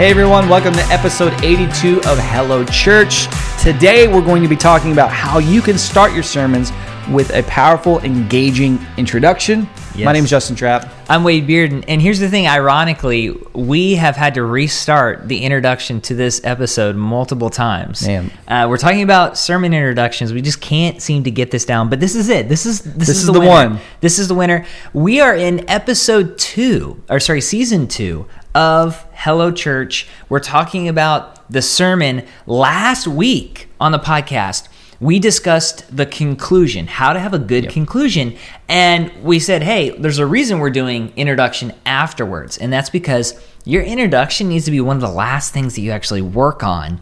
Hey everyone, welcome to episode 82 of Hello Church. Today we're going to be talking about how you can start your sermons with a powerful, engaging introduction. Yes. My name is Justin Trapp. I'm Wade Bearden, and here's the thing. Ironically, we have had to restart the introduction to this episode multiple times. Uh, we're talking about sermon introductions. We just can't seem to get this down, but this is it. This is this, is the winner. one. This is the winner. We are in episode two, or sorry, season two of Hello Church. We're talking about the sermon last week on the podcast we discussed the conclusion, how to have a good yep. conclusion. And we said, hey, there's a reason we're doing introduction afterwards. And that's because your introduction needs to be one of the last things that you actually work on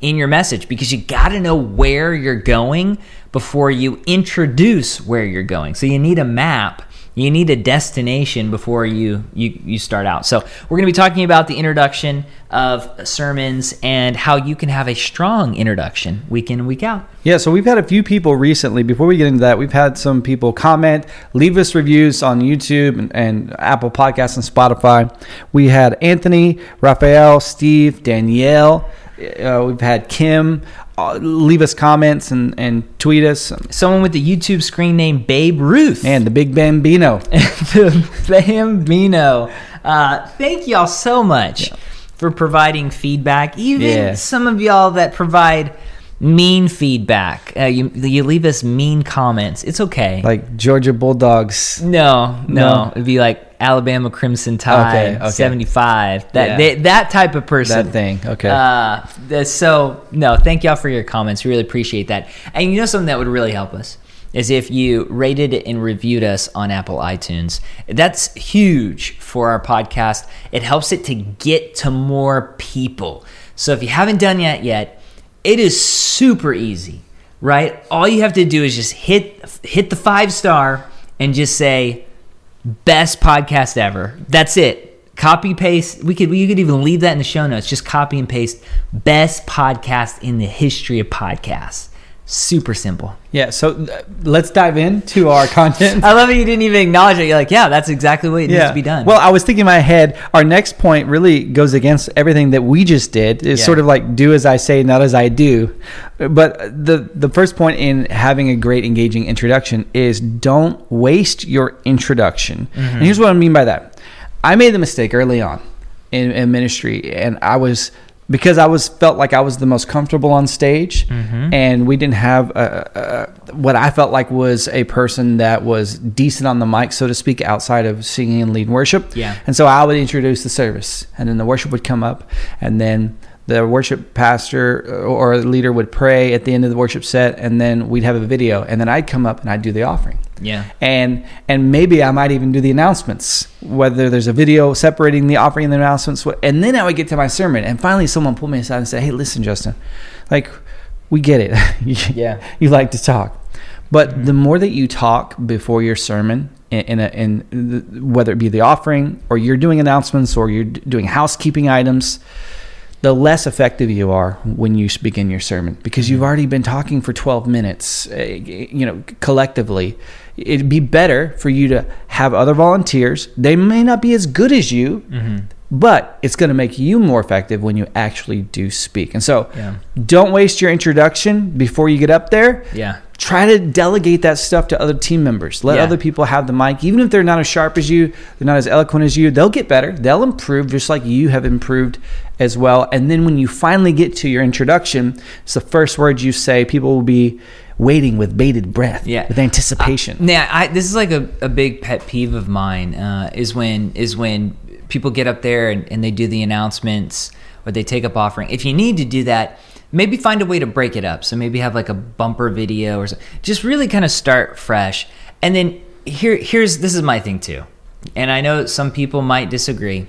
in your message because you got to know where you're going before you introduce where you're going. So you need a map you need a destination before you you, you start out. So we're going to be talking about the introduction of sermons and how you can have a strong introduction week in and week out. Yeah, so we've had a few people recently. Before we get into that, we've had some people comment, leave us reviews on YouTube and, and Apple Podcasts and Spotify. We had Anthony, Raphael, Steve, Danielle. Uh, we've had Kim uh, leave us comments and, and tweet us. Someone with the YouTube screen name Babe Ruth. And the Big Bambino. the Bambino. Uh, thank y'all so much yeah. for providing feedback. Even yeah. some of y'all that provide mean feedback. Uh, you you leave us mean comments. It's okay. Like Georgia Bulldogs. No, no, no. it'd be like Alabama Crimson Tide, okay, okay. seventy five. That yeah. they, that type of person. That thing. Okay. Uh, so no, thank y'all for your comments. We really appreciate that. And you know something that would really help us is if you rated and reviewed us on Apple iTunes. That's huge for our podcast. It helps it to get to more people. So if you haven't done that yet it is super easy, right? All you have to do is just hit hit the five star and just say best podcast ever. That's it. Copy paste. We could you could even leave that in the show notes. Just copy and paste best podcast in the history of podcasts. Super simple. Yeah, so uh, let's dive into our content. I love it. You didn't even acknowledge it. You're like, yeah, that's exactly what yeah. needs to be done. Well, I was thinking in my head, our next point really goes against everything that we just did. It's yeah. sort of like do as I say, not as I do. But the the first point in having a great engaging introduction is don't waste your introduction. Mm-hmm. And here's what I mean by that. I made the mistake early on in, in ministry, and I was because I was felt like I was the most comfortable on stage, mm-hmm. and we didn't have a, a, what I felt like was a person that was decent on the mic, so to speak, outside of singing and lead worship. Yeah. And so I would introduce the service, and then the worship would come up, and then the worship pastor or leader would pray at the end of the worship set and then we'd have a video and then I'd come up and I'd do the offering. Yeah. And and maybe I might even do the announcements, whether there's a video separating the offering and the announcements and then I would get to my sermon and finally someone pulled me aside and said, "Hey, listen, Justin. Like we get it. yeah. You like to talk. But mm-hmm. the more that you talk before your sermon, in, in, a, in the, whether it be the offering or you're doing announcements or you're doing housekeeping items, the less effective you are when you begin your sermon because you've mm-hmm. already been talking for 12 minutes uh, you know collectively it'd be better for you to have other volunteers they may not be as good as you mm-hmm. But it's going to make you more effective when you actually do speak and so yeah. don't waste your introduction before you get up there yeah try to delegate that stuff to other team members. Let yeah. other people have the mic, even if they're not as sharp as you, they're not as eloquent as you. They'll get better. They'll improve just like you have improved as well. And then when you finally get to your introduction, it's the first words you say. People will be waiting with bated breath, yeah, with anticipation. Uh, yeah, I, this is like a, a big pet peeve of mine. Uh, is when is when people get up there and, and they do the announcements or they take up offering. If you need to do that maybe find a way to break it up. So maybe have like a bumper video or something. just really kind of start fresh. And then here here's this is my thing too. And I know some people might disagree.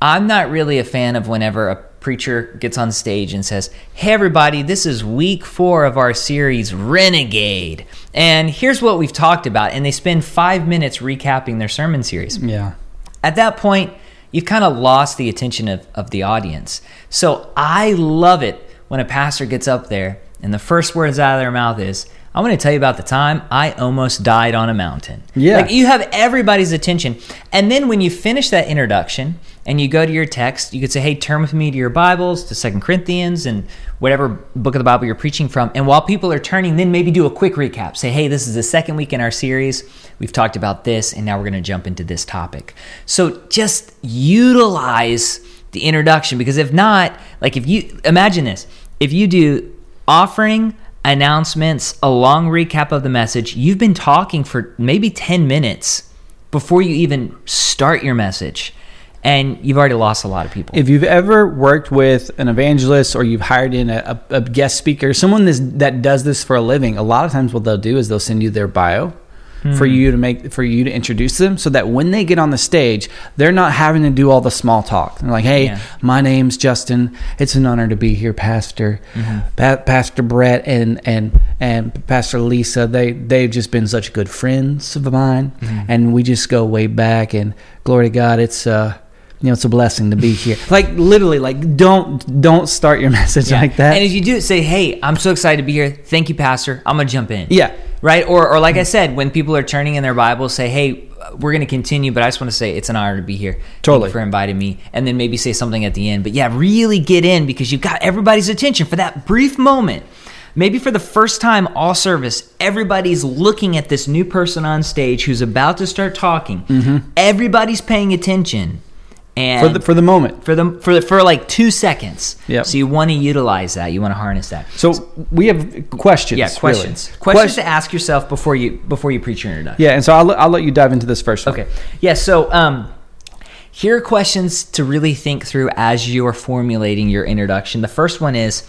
I'm not really a fan of whenever a preacher gets on stage and says, Hey, everybody, this is week four of our series, Renegade. And here's what we've talked about. And they spend five minutes recapping their sermon series. Yeah. At that point, you've kind of lost the attention of, of the audience. So I love it when a pastor gets up there and the first words out of their mouth is, I want to tell you about the time I almost died on a mountain. Yeah. Like you have everybody's attention. And then when you finish that introduction and you go to your text, you could say, "Hey, turn with me to your Bibles to Second Corinthians and whatever book of the Bible you're preaching from." And while people are turning, then maybe do a quick recap. Say, "Hey, this is the second week in our series. We've talked about this, and now we're going to jump into this topic." So just utilize the introduction because if not, like if you imagine this, if you do offering announcements, a long recap of the message, you've been talking for maybe 10 minutes before you even start your message. And you've already lost a lot of people. If you've ever worked with an evangelist or you've hired in a, a, guest speaker, someone this, that does this for a living, a lot of times what they'll do is they'll send you their bio for hmm. you to make for you to introduce them so that when they get on the stage they're not having to do all the small talk. They're like hey Yeah. my name's justin. It's an honor to be here pastor mm-hmm. pa- pastor brett and and and pastor lisa. They they've just been such good friends of mine mm-hmm. and we just go way back and glory to god it's uh you know it's a blessing to be here like literally like don't don't start your message Yeah. like that And if you do it, say, "Hey, I'm so excited to be here. Thank you, Pastor. I'm gonna jump in." Yeah. Right. Or, or like I mm-hmm. said, when people are turning in their Bibles, say, "Hey, we're gonna continue, but I just want to say it's an honor to be here. Thank you Totally. for inviting me." And then maybe say something at the end. But yeah, really get in because you've got everybody's attention for that brief moment. Maybe for the first time all service, everybody's looking at this new person on stage who's about to start talking. Mm-hmm. Everybody's paying attention. And for the for the moment for the for the, for like two seconds. Yep. So you want to utilize that. You want to harness that. so we have questions yeah, really. questions. Questions Question- to ask yourself before you before you preach your introduction. Yeah, and so I'll, let- I'll let you dive into this first one. Okay. Yeah. So um, here are questions to really think through as you are formulating your introduction. The first one is.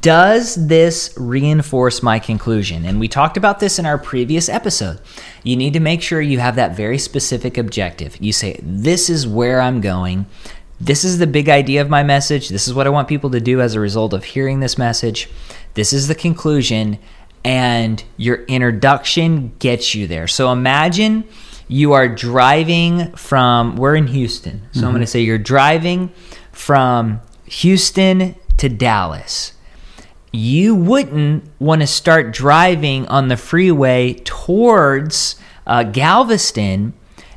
Does this reinforce my conclusion? And we talked about this in our previous episode. You need to make sure you have that very specific objective. You say, This is where I'm going. This is the big idea of my message. This is what I want people to do as a result of hearing this message. This is the conclusion. And your introduction gets you there. So imagine you are driving from, we're in Houston. So I'm going to say you're driving from Houston to Dallas you wouldn't want to start driving on the freeway towards uh, Galveston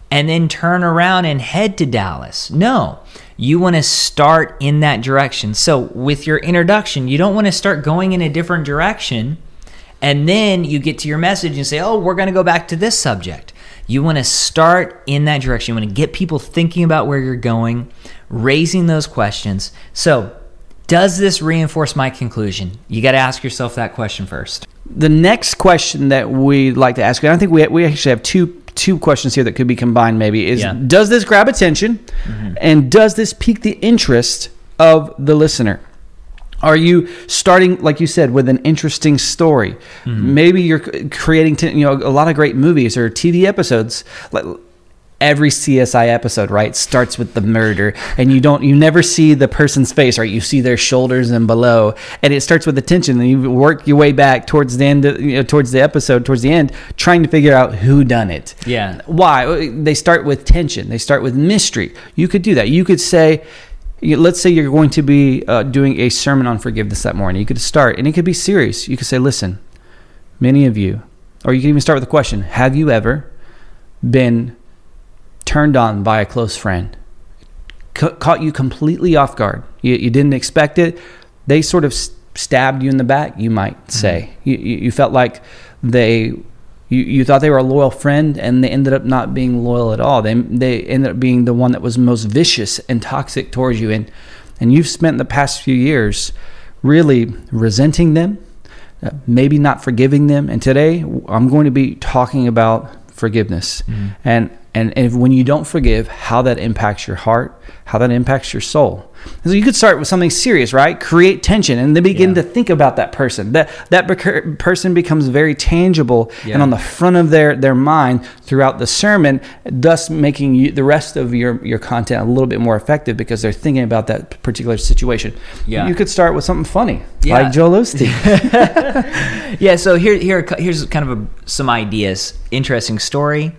and then turn around and head to Dallas. No, you want to start in that direction. So, with your introduction, you don't want to start going in a different direction and then you get to your message and say, oh, we're going to go back to this subject. You want to start in that direction. You want to get people thinking about where you're going, raising those questions. So, does this reinforce my conclusion? You got to ask yourself that question first. The next question that we like to ask, and I think we we actually have two two questions here that could be combined. Maybe is Yeah. does this grab attention, mm-hmm. and does this pique the interest of the listener? Are you starting, like you said, with an interesting story? Mm-hmm. Maybe you're creating, t- you know, a lot of great movies or TV episodes. Like every CSI episode, right, starts with the murder, and you don't, you never see the person's face, right? You see their shoulders and below, and it starts with the tension, and you work your way back towards the end, you know, towards the episode, towards the end, trying to figure out who done it. Yeah. Why? They start with tension. They start with mystery. You could do that. You could say, let's say you're going to be uh, doing a sermon on forgiveness that morning. You could start, and it could be serious. You could say, listen, many of you, or you can even start with a question Have you ever been turned on by a close friend? Ca- caught you completely off guard. You, you didn't expect it. They sort of stabbed you in the back, you might say. You, you, you felt like they you, you thought they were a loyal friend and they ended up not being loyal at all. They, they ended up being the one that was most vicious and toxic towards you. And and you've spent the past few years really resenting them uh, maybe not forgiving them. And today i'm going to be talking about forgiveness. And and if, when you don't forgive how that impacts your heart how that impacts your soul so you could start with something serious right create tension and then begin Yeah. to think about that person that that bec- person becomes very tangible Yeah. and on the front of their their mind throughout the sermon thus making you, the rest of your your content a little bit more effective because they're thinking about that particular situation Yeah. you could start with something funny Yeah. like joel osteen Yeah, so here, here, here's kind of a, some ideas. Interesting story,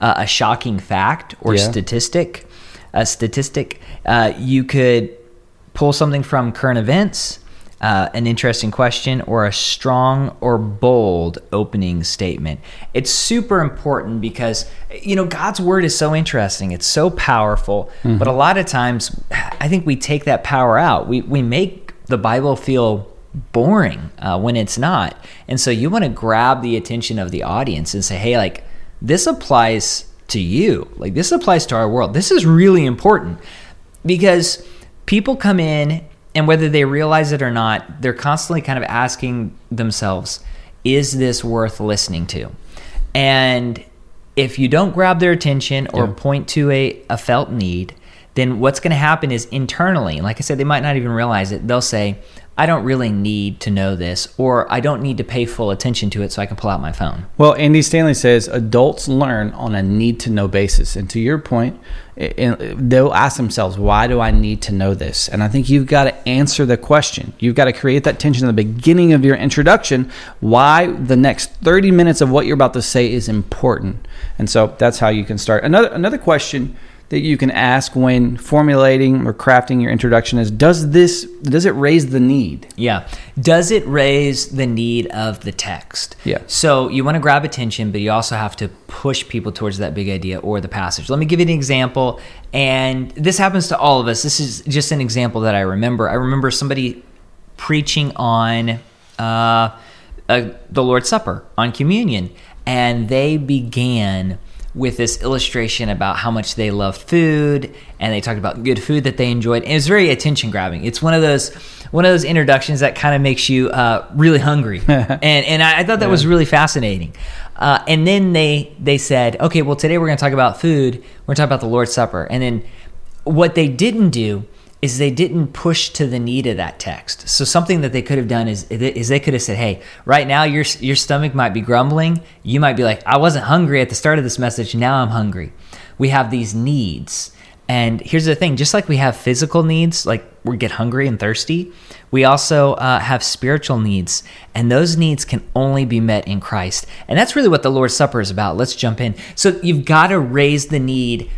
uh, a shocking fact or Yeah. statistic. A statistic. Uh, you could pull something from current events, uh, an interesting question or a strong or bold opening statement. It's super important because, you know, God's word is so interesting. It's so powerful. Mm-hmm. But a lot of times, I think we take that power out. We, we make the Bible feel boring uh, when it's not. And so you want to grab the attention of the audience and say, hey, like, this applies to you. Like, this applies to our world. This is really important because people come in and whether they realize it or not, they're constantly kind of asking themselves, is this worth listening to? And if you don't grab their attention or yeah. point to a, a felt need, then what's going to happen is internally, like I said, they might not even realize it. They'll say, I don't really need to know this, or I don't need to pay full attention to it so I can pull out my phone. Well, Andy Stanley says adults learn on a need to know basis. And to your point, they'll ask themselves, why do I need to know this? And I think you've got to answer the question. You've got to create that tension in the beginning of your introduction, why the next 30 minutes of what you're about to say is important. And so that's how you can start. Another, another question that you can ask when formulating or crafting your introduction is does this does it raise the need? Yeah. Does it raise the need of the text? Yeah. So you want to grab attention but you also have to push people towards that big idea or the passage. Let me give you an example and this happens to all of us. This is just an example that i remember. I remember somebody preaching on uh, uh, the lord's supper on communion and they began with this illustration about how much they loved food and they talked about good food that they enjoyed. And it was very attention grabbing it's one of those one of those introductions that kind of makes you uh, really hungry. And and I, I, thought that yeah. was really fascinating. Uh, and then they they said okay well today we're going to talk about food. We're going to talk about the lord's supper. And then what they didn't do is they didn't push to the need of that text. So something that they could have done is is they could have said, "Hey, right now your your stomach might be grumbling. You might be like, I wasn't hungry at the start of this message. Now I'm hungry." We have these needs. And here's the thing: just like we have physical needs, like we get hungry and thirsty, we also uh, have spiritual needs, and those needs can only be met in Christ. And that's really what the Lord's Supper is about. Let's jump in. So you've got to raise the need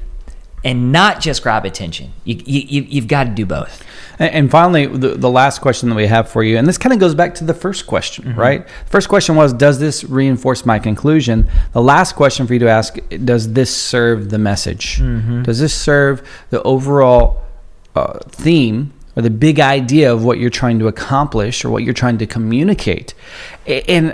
and not just grab attention. You, you, you've got to do both. And finally, the, the last question that we have for you, and this kind of goes back to the first question, mm-hmm. right? First question was, does this reinforce my conclusion? The last question for you to ask, does this serve the message? Mm-hmm. Does this serve the overall uh, theme or the big idea of what you're trying to accomplish or what you're trying to communicate? And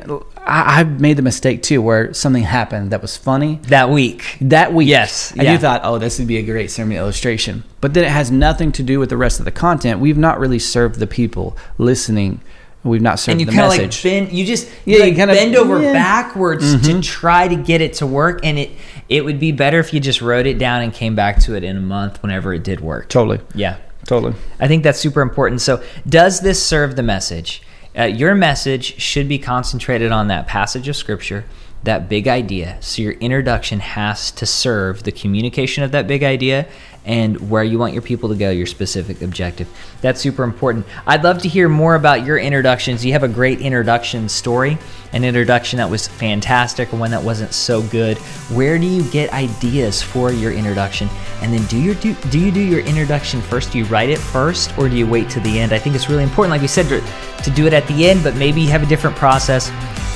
I, have made the mistake too, where something happened that was funny that week. That week, yes, and yeah. you thought, "Oh, this would be a great sermon illustration," but then it has nothing to do with the rest of the content. We've not really served the people listening. We've not served and you the message. Like bend, you just yeah, like you kind of bend over yeah. backwards mm-hmm. to try to get it to work, and it it would be better if you just wrote it down and came back to it in a month whenever it did work. Totally. Yeah. Totally. I think that's super important. So, does this serve the message? Uh, your message should be concentrated on that passage of scripture, that big idea. So your introduction has to serve the communication of that big idea and where you want your people to go, your specific objective. That's super important. I'd love to hear more about your introductions. You have a great introduction story, an introduction that was fantastic, one that wasn't so good. Where do you get ideas for your introduction? And then do your do, do you do your introduction first? Do you write it first or do you wait to the end? I think it's really important, like we said, to, to do it at the end, but maybe you have a different process.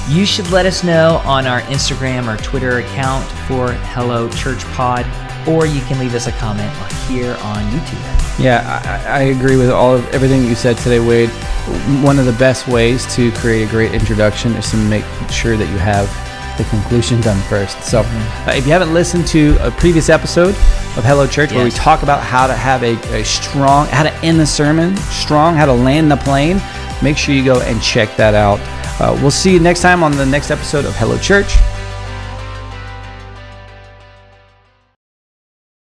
You should let us know on our Instagram or Twitter account for Hello Church Pod or you can leave us a comment here on YouTube. Yeah, I, I, agree with all of everything you said today, Wade. One of the best ways to create a great introduction is to make sure that you have the conclusion done first. So, mm-hmm. uh, if you haven't listened to a previous episode of Hello Church yes. where we talk about how to have a, a strong, how to end the sermon strong, how to land the plane, make sure you go and check that out. Uh, we'll see you next time on the next episode of Hello Church.